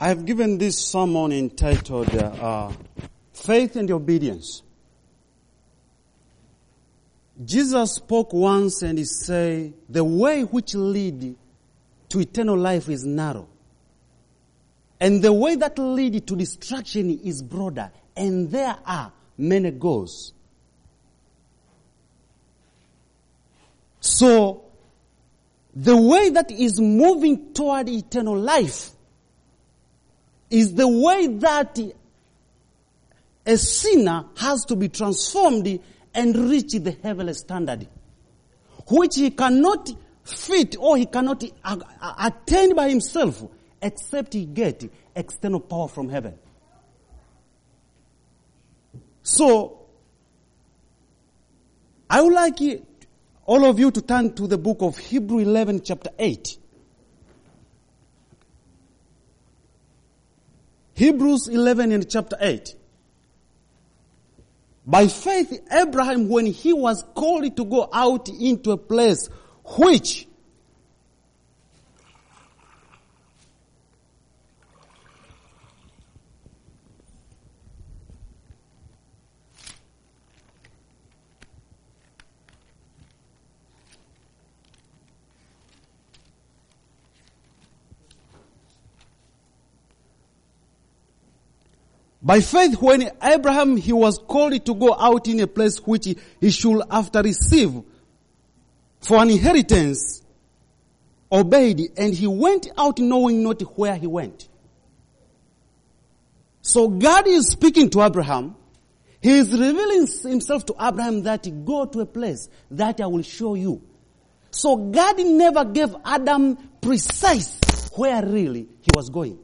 I have given this sermon entitled uh, Faith and Obedience. Jesus spoke once and he said, The way which lead to eternal life is narrow. And the way that lead to destruction is broader. And there are many goals. So, the way that is moving toward eternal life is the way that a sinner has to be transformed and reach the heavenly standard, which he cannot fit or he cannot attain by himself except he get external power from heaven. So, I would like all of you to turn to the book of Hebrew 11 chapter 8. Hebrews 11 and chapter 8. By faith, Abraham, when he was called to go out into a place which By faith, when Abraham, he was called to go out in a place which he should after receive for an inheritance, obeyed, and he went out knowing not where he went. So God is speaking to Abraham. He is revealing himself to Abraham that go to a place that I will show you. So God never gave Adam precise where really he was going.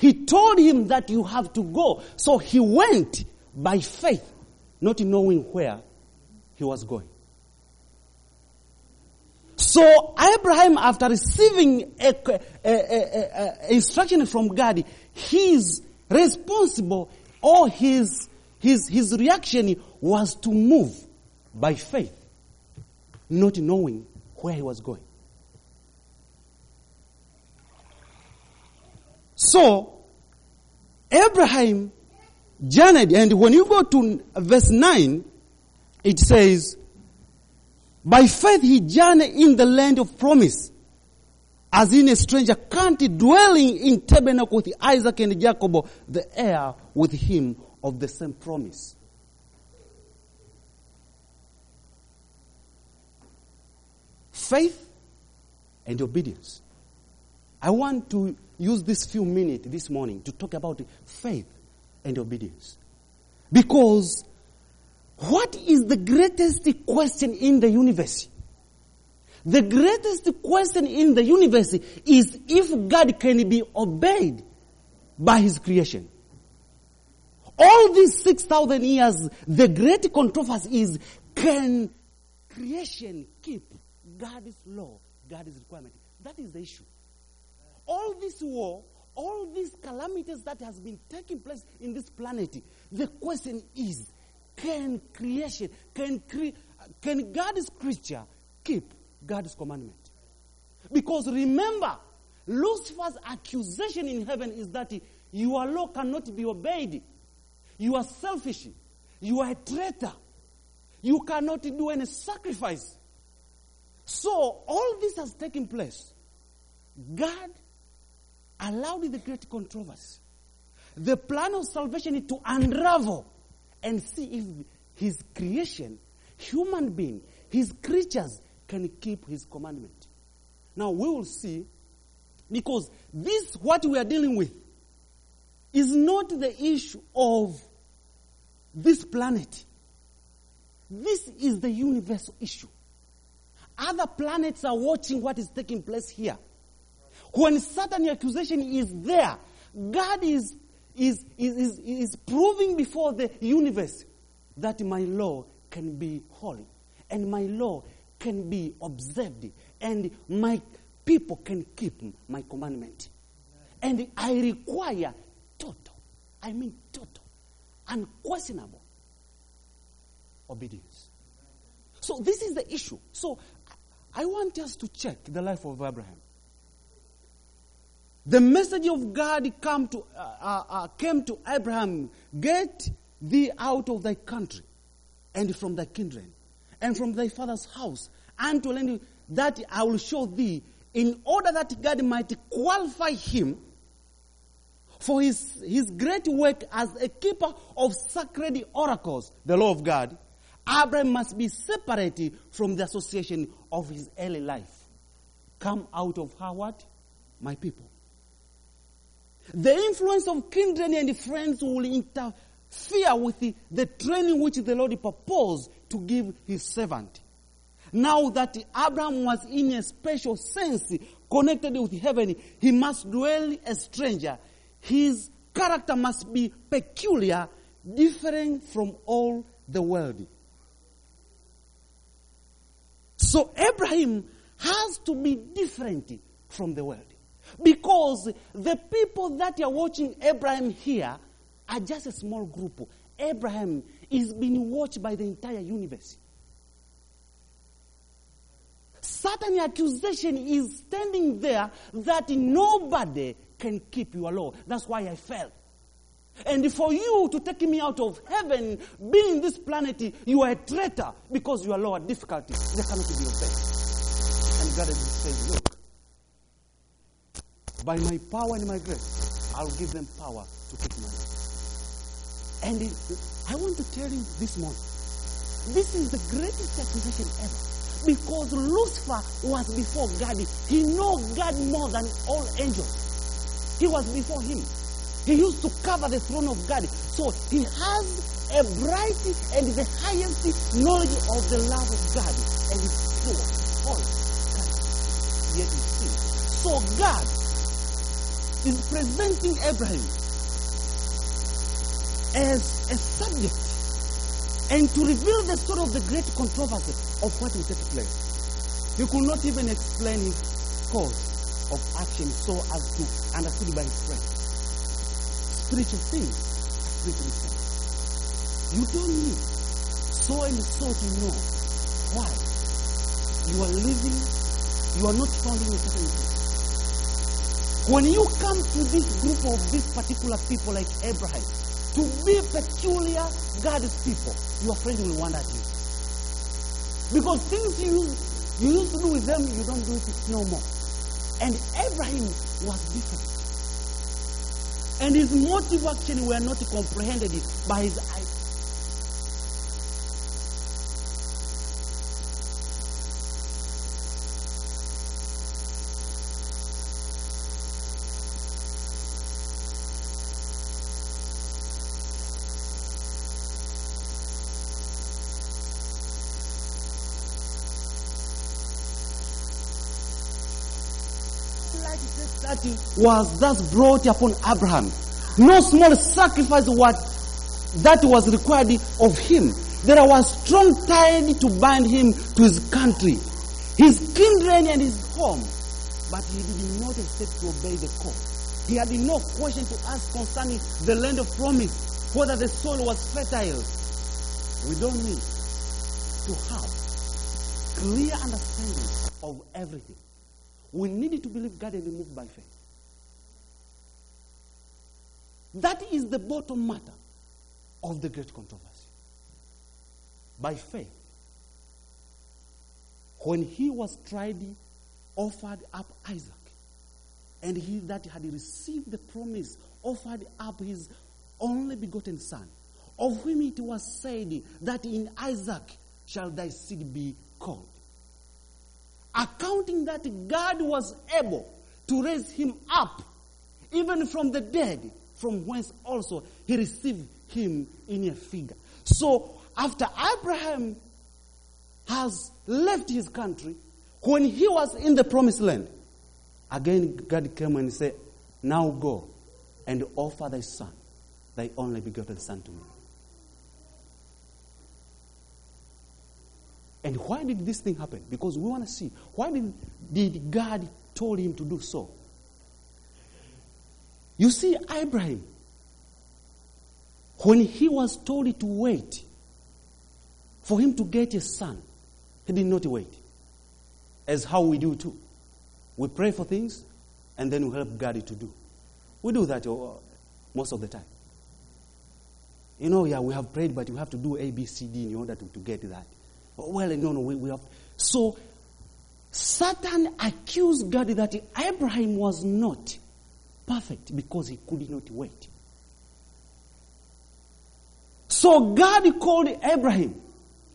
He told him that you have to go. So he went by faith, not knowing where he was going. So Abraham, after receiving a, a, a, instruction from God, his responsible or his, his, his reaction was to move by faith, not knowing where he was going. So, Abraham journeyed, and when you go to verse 9, it says, by faith he journeyed in the land of promise, as in a stranger country, dwelling in tabernacle with Isaac and Jacob, the heir with him of the same promise. Faith and obedience. I want to use this few minutes this morning to talk about faith and obedience. Because what is the greatest question in the universe? The greatest question in the universe is if God can be obeyed by his creation. All these 6,000 years, the great controversy is can creation keep God's law, God's requirement? That is the issue all this war, all these calamities that has been taking place in this planet, the question is, can creation, can, cre- can God's creature keep God's commandment? Because remember, Lucifer's accusation in heaven is that your law cannot be obeyed. You are selfish. You are a traitor. You cannot do any sacrifice. So all this has taken place. God allowed the great controversy. The plan of salvation is to unravel and see if his creation, human being, his creatures can keep his commandment. Now we will see because this what we are dealing with is not the issue of this planet. This is the universal issue. Other planets are watching what is taking place here. When Satan accusation is there, God is, is, is, is, is proving before the universe that my law can be holy and my law can be observed and my people can keep my commandment. And I require total, I mean total, unquestionable obedience. So this is the issue. So I want us to check the life of Abraham. The message of God come to, uh, uh, uh, came to Abraham Get thee out of thy country and from thy kindred and from thy father's house and to land that I will show thee in order that God might qualify him for his, his great work as a keeper of sacred oracles, the law of God. Abraham must be separated from the association of his early life. Come out of her what? My people. The influence of kindred and friends will interfere with the, the training which the Lord proposed to give his servant. Now that Abraham was in a special sense connected with heaven, he must dwell a stranger. His character must be peculiar, different from all the world. So Abraham has to be different from the world. Because the people that are watching Abraham here are just a small group. Abraham is being watched by the entire universe. Satan accusation is standing there that nobody can keep your law. That's why I fell. And for you to take me out of heaven, being in this planet, you are a traitor because your law are difficult. They cannot be obeyed. And God is saying, look, by my power and my grace, I'll give them power to keep my. And it, I want to tell you this morning, this is the greatest accusation ever. Because Lucifer was before God. He knew God more than all angels. He was before him. He used to cover the throne of God. So he has a bright and the highest knowledge of the love of God. And it's pure, holy, Yet he. So God is presenting Abraham as a subject and to reveal the story of the great controversy of what will take place. He could not even explain his cause of action so as to understood by his friends. Spiritual things are spiritually said. You don't need so and so to know why you are living, you are not in a certain place. When you come to this group of these particular people like Abraham, to be peculiar God's people, your friend will wonder at you. Because things you, you used to do with them, you don't do it no more. And Abraham was different. And his motive actually were not comprehended by his eyes. that was thus brought upon Abraham. No small sacrifice was that was required of him. There was strong tie to bind him to his country, his kindred and his home. But he did not accept to obey the call. He had no question to ask concerning the land of promise, whether the soil was fertile. We don't need to have clear understanding of everything. We need to believe God and move by faith. That is the bottom matter of the great controversy. By faith, when he was tried, offered up Isaac, and he that had received the promise offered up his only begotten son, of whom it was said that in Isaac shall thy seed be called accounting that God was able to raise him up even from the dead, from whence also he received him in a figure. So after Abraham has left his country, when he was in the promised land, again God came and said, Now go and offer thy son, thy only begotten son to me. And why did this thing happen? Because we want to see why did, did God told him to do so? You see, Abraham, when he was told to wait for him to get a son, he did not wait. As how we do too. We pray for things and then we help God to do. We do that uh, most of the time. You know, yeah, we have prayed, but you have to do A, B, C, D in order to, to get that. Well, no, no, we, we have. So, Satan accused God that Abraham was not perfect because he could not wait. So God called Abraham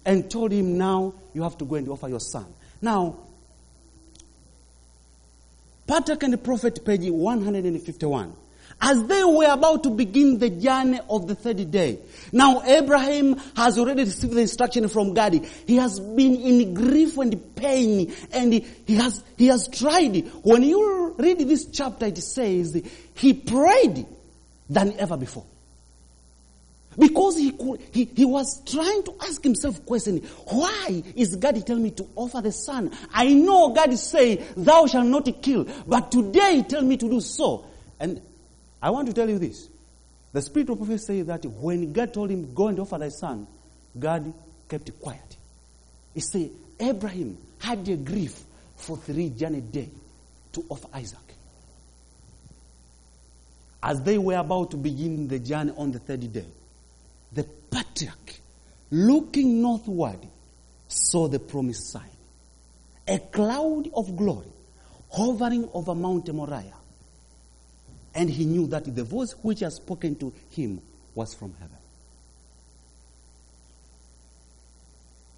and told him, Now you have to go and offer your son. Now, Patriarch and the Prophet, page 151. As they were about to begin the journey of the third day. Now Abraham has already received the instruction from God. He has been in grief and pain and he has, he has tried. When you read this chapter, it says he prayed than ever before. Because he, could, he, he was trying to ask himself question, why is God telling me to offer the son? I know God say, thou shalt not kill, but today he tell me to do so. And I want to tell you this. The spirit of prophecy says that when God told him, go and offer thy son, God kept quiet. He said, Abraham had a grief for three journey day to offer Isaac. As they were about to begin the journey on the third day, the patriarch, looking northward, saw the promised sign. A cloud of glory hovering over Mount Moriah. And he knew that the voice which had spoken to him was from heaven.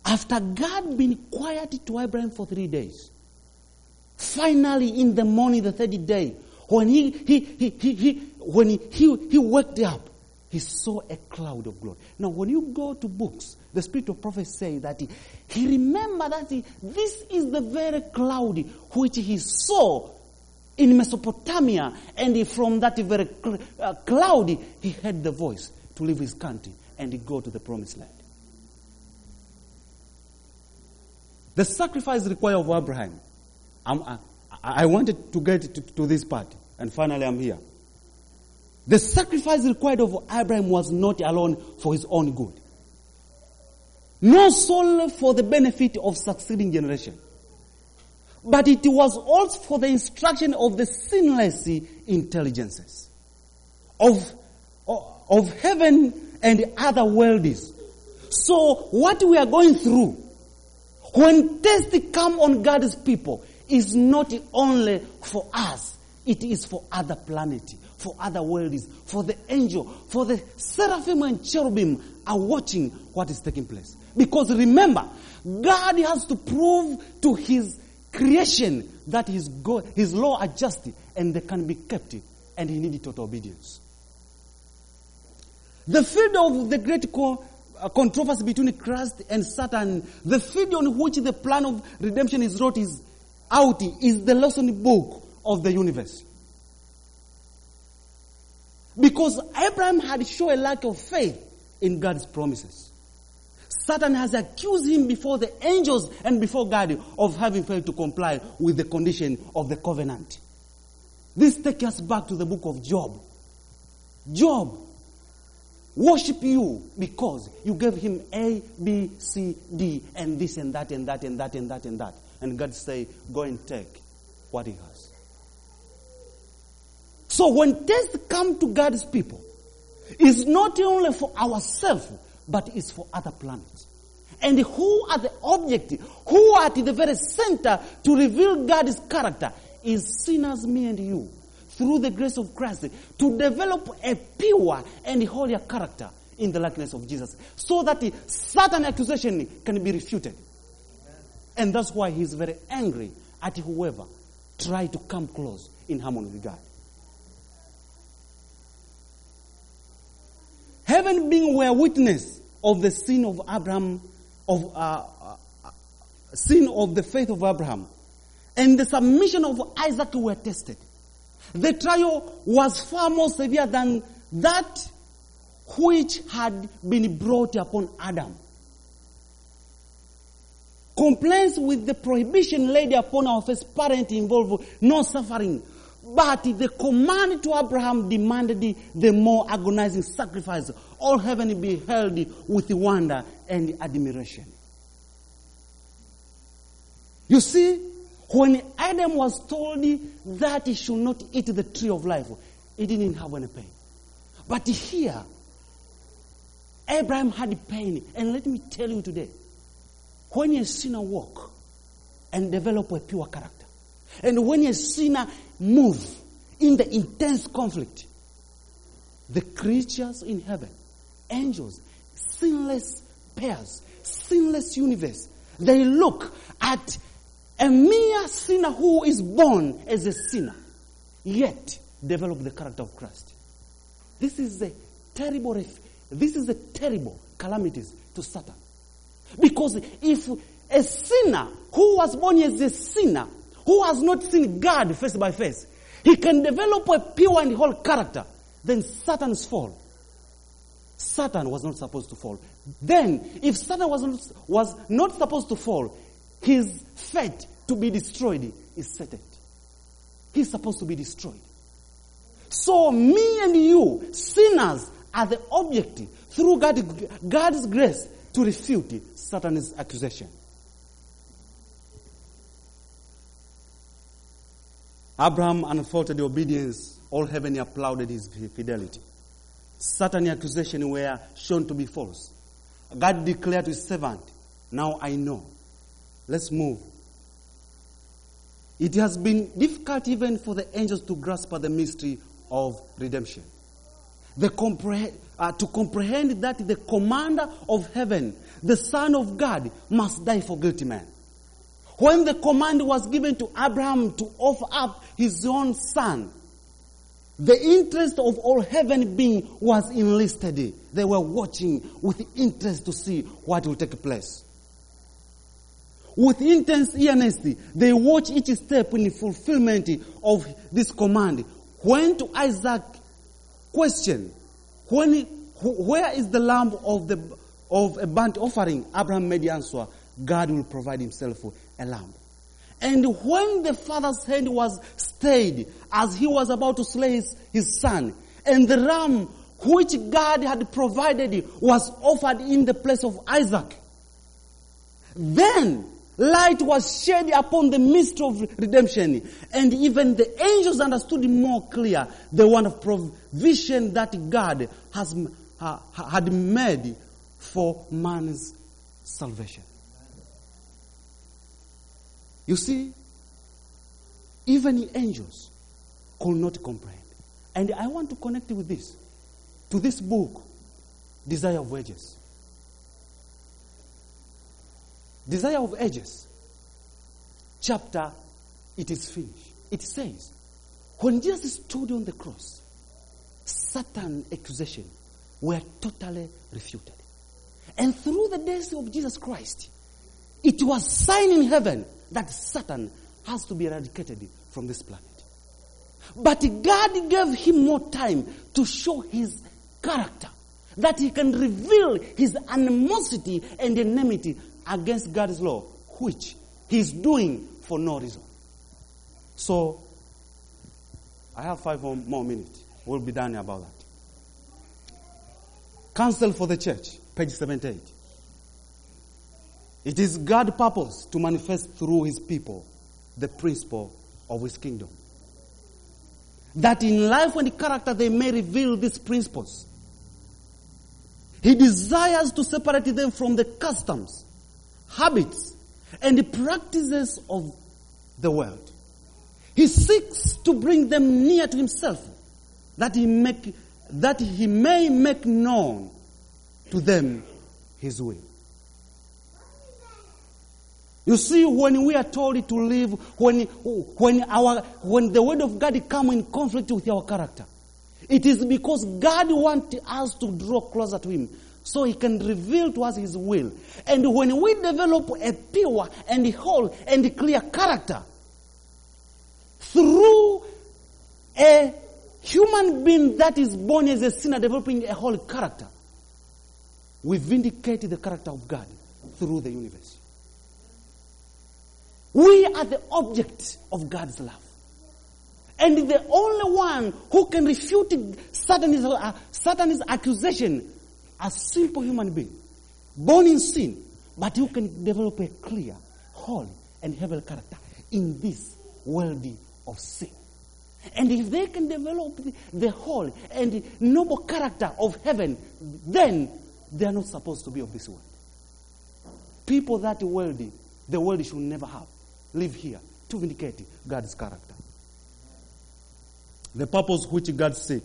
After God being quiet to Abraham for three days, finally in the morning, the third day, when he, he, he, he, he when he, he, he waked up, he saw a cloud of glory. Now, when you go to books, the spirit of prophet say that he, he remembered that he, this is the very cloud which he saw in Mesopotamia, and from that very uh, cloud, he heard the voice to leave his country and go to the promised land. The sacrifice required of Abraham. I, I wanted to get to, to this part, and finally I'm here. The sacrifice required of Abraham was not alone for his own good, nor solely for the benefit of succeeding generation, but it was also for the instruction of the sinless intelligences of, of heaven and other worlds. So what we are going through, when tests come on God's people, is not only for us, it is for other planets for other worlds, for the angel, for the seraphim and cherubim are watching what is taking place. Because remember, God has to prove to his creation that his, go, his law are just and they can be kept and he needed total obedience. The field of the great uh, controversy between Christ and Satan, the field on which the plan of redemption is wrote is out, is the lesson book of the universe. Because Abraham had shown a lack of faith in God's promises. Satan has accused him before the angels and before God of having failed to comply with the condition of the covenant. This takes us back to the book of Job. Job worship you because you gave him A, B, C, D, and this and that and that and that and that and that. And God say, go and take what he has. So when tests come to God's people, it's not only for ourselves, but it's for other planets. And who are the object, who are at the very center to reveal God's character is sinners, me and you, through the grace of Christ, to develop a pure and holier character in the likeness of Jesus, so that Satan accusation can be refuted. And that's why he's very angry at whoever try to come close in harmony with God. Heaven being were witness of the sin of Abraham, of uh, uh, sin of the faith of Abraham, and the submission of Isaac were tested. The trial was far more severe than that which had been brought upon Adam. Complaints with the prohibition laid upon our first parent involve no suffering, but the command to Abraham demanded the, more agonizing sacrifice. All heaven beheld with wonder and admiration. You see, When Adam was told that he should not eat the tree of life, he didn't have any pain. But here, Abraham had pain. And let me tell you today, when a sinner walk and develop a pure character, and when a sinner moves in the intense conflict, the creatures in heaven, angels, sinless pairs, sinless universe, they look at a mere sinner who is born as a sinner, yet develop the character of Christ. This is a terrible, this is a terrible calamities to Satan. Because if a sinner who was born as a sinner, who has not seen God face by face, he can develop a pure and whole character, then Satan's fall. Satan was not supposed to fall. Then, if Satan was not, was not supposed to fall, his fate to be destroyed is settled. He's supposed to be destroyed. So me and you, sinners, are the object through God, God's grace to refute Satan's accusation. Abraham unfolded obedience. All heaven applauded his fidelity. Satan accusations were shown to be false. God declared to his servant, Now I know. Let's move. It has been difficult even for the angels to grasp the mystery of redemption. Comprehend, uh, to comprehend that the commander of heaven, the Son of God, must die for guilty men. When the command was given to Abraham to offer up his own son, the interest of all heaven being was enlisted. They were watching with interest to see what will take place. With intense earnestness, they watch each step in the fulfillment of this command. When to Isaac question, when, where is the lamb of the of a burnt offering? Abraham made the answer, God will provide himself a lamb. And when the father's hand was stayed as he was about to slay his, his son, and the ram which God had provided was offered in the place of Isaac, then light was shed upon the mystery of redemption, and even the angels understood more clear the one of provision that God has uh, had made for man's salvation. You see, even angels could not comprehend. And I want to connect with this, to this book, Desire of Ages. Desire of Ages, chapter, it is finished. It says, when Jesus stood on the cross, Satan accusation were totally refuted. And through the death of Jesus Christ, it was sign in heaven that Satan has to be eradicated from this planet. But God gave him more time to show his character, that he can reveal his animosity and enmity against God's law, which he's doing for no reason. So, I have five more minutes. We'll be done about that. Counsel for the church, page 78. It is God's purpose to manifest through his people the principle of his kingdom. That in life and character they may reveal these principles. He desires to separate them from the customs, habits, and the practices of the world. He seeks to bring them near to himself that he make that he may make known to them his will. You see, when we are told to live, when, when, our, when the word of God comes in conflict with our character, it is because God wants us to draw closer to Him so He can reveal to us His will. And when we develop a pure and whole and clear character through a human being that is born as a sinner developing a whole character, we vindicate the character of God through the universe. We are the object of God's love. And the only one who can refute Satan's, uh, Satan's accusation, a simple human being, born in sin, but who can develop a clear, holy, and heavenly character, in this world of sin. And if they can develop the, whole and noble character of heaven, then they are not supposed to be of this world. People that worthy, the world should never have, live here to vindicate God's character. The purpose which God seek.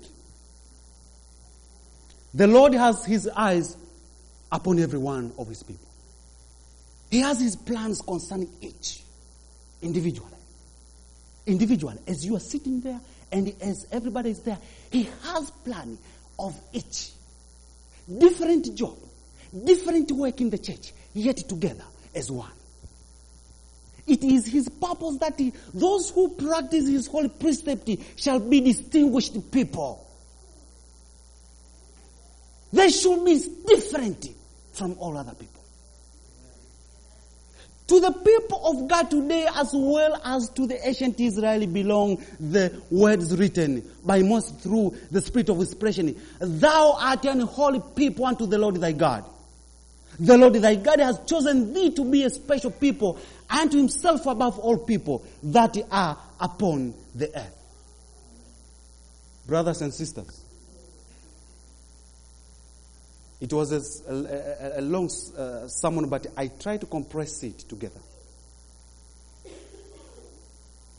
The Lord has his eyes upon every one of his people. He has his plans concerning each individually. Individually, as you are sitting there and as everybody is there, he has plan of each. Different job, different work in the church, yet together as one. It is his purpose that he, those who practice his holy precept shall be distinguished people. They should be different from all other people. To the people of God today, as well as to the ancient Israel, belong the words written by Moses through the spirit of expression. Thou art an holy people unto the Lord thy God. The Lord thy God has chosen thee to be a special people unto himself above all people that are upon the earth. Brothers and sisters, it was a, a, a long uh, sermon, but I try to compress it together.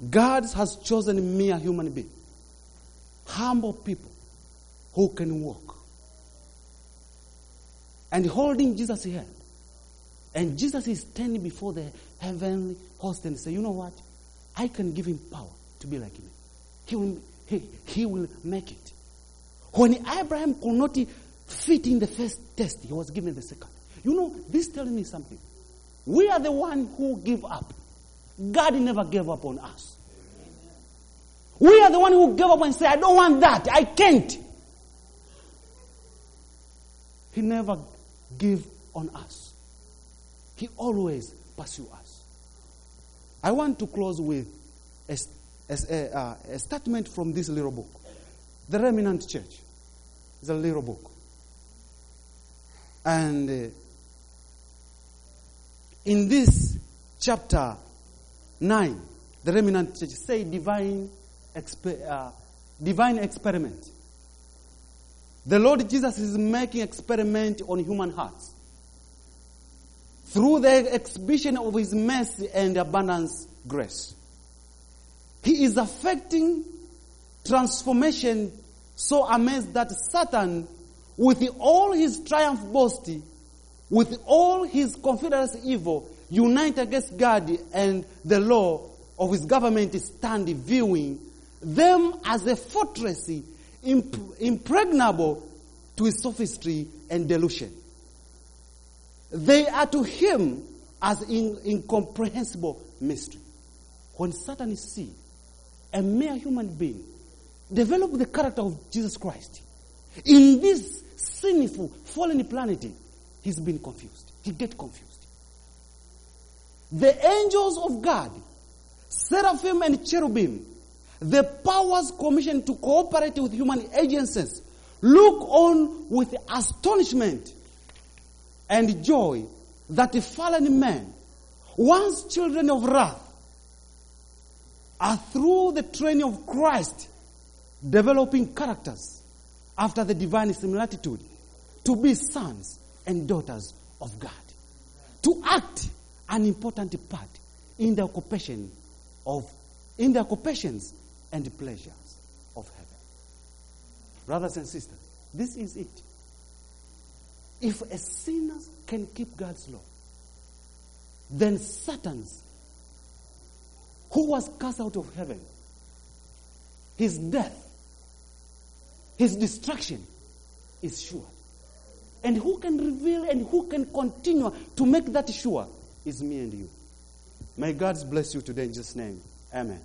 God has chosen me, a human being, humble people who can walk, and holding Jesus' hand. And Jesus is standing before the heavenly host and say, you know what? I can give him power to be like me. He will, he, he will make it. When Abraham could not fit in the first test, he was given the second. You know, this tells me something. We are the one who give up. God never gave up on us. We are the one who gave up and said, I don't want that. I can't. He never gave on us. He always pursue us. I want to close with a, a, uh, a statement from this little book. The Remnant Church is a little book. And uh, in this chapter 9, the remnant church say divine, exper- uh, divine experiment. The Lord Jesus is making experiment on human hearts. Through the exhibition of his mercy and abundance grace. He is affecting transformation so amazed that Satan with all his triumph boasting, with all his confederacy evil, unite against God and the law of his government stand viewing them as a fortress imp- impregnable to his sophistry and delusion. They are to him as in, incomprehensible mystery. When Satan is seen, a mere human being, develop the character of Jesus Christ. In this sinful, fallen planet, he's been confused. He get confused. The angels of God, seraphim and cherubim, the powers commissioned to cooperate with human agencies, look on with astonishment and joy that the fallen man, once children of wrath, are through the training of Christ developing characters after the divine similitude to be sons and daughters of God, to act an important part in the occupation of in the occupations and pleasures of heaven. Brothers and sisters, this is it. If a sinner can keep God's law, then Satan's, who was cast out of heaven, his death, his destruction is sure. And who can reveal and who can continue to make that sure is me and you. May God bless you today in Jesus' name. Amen.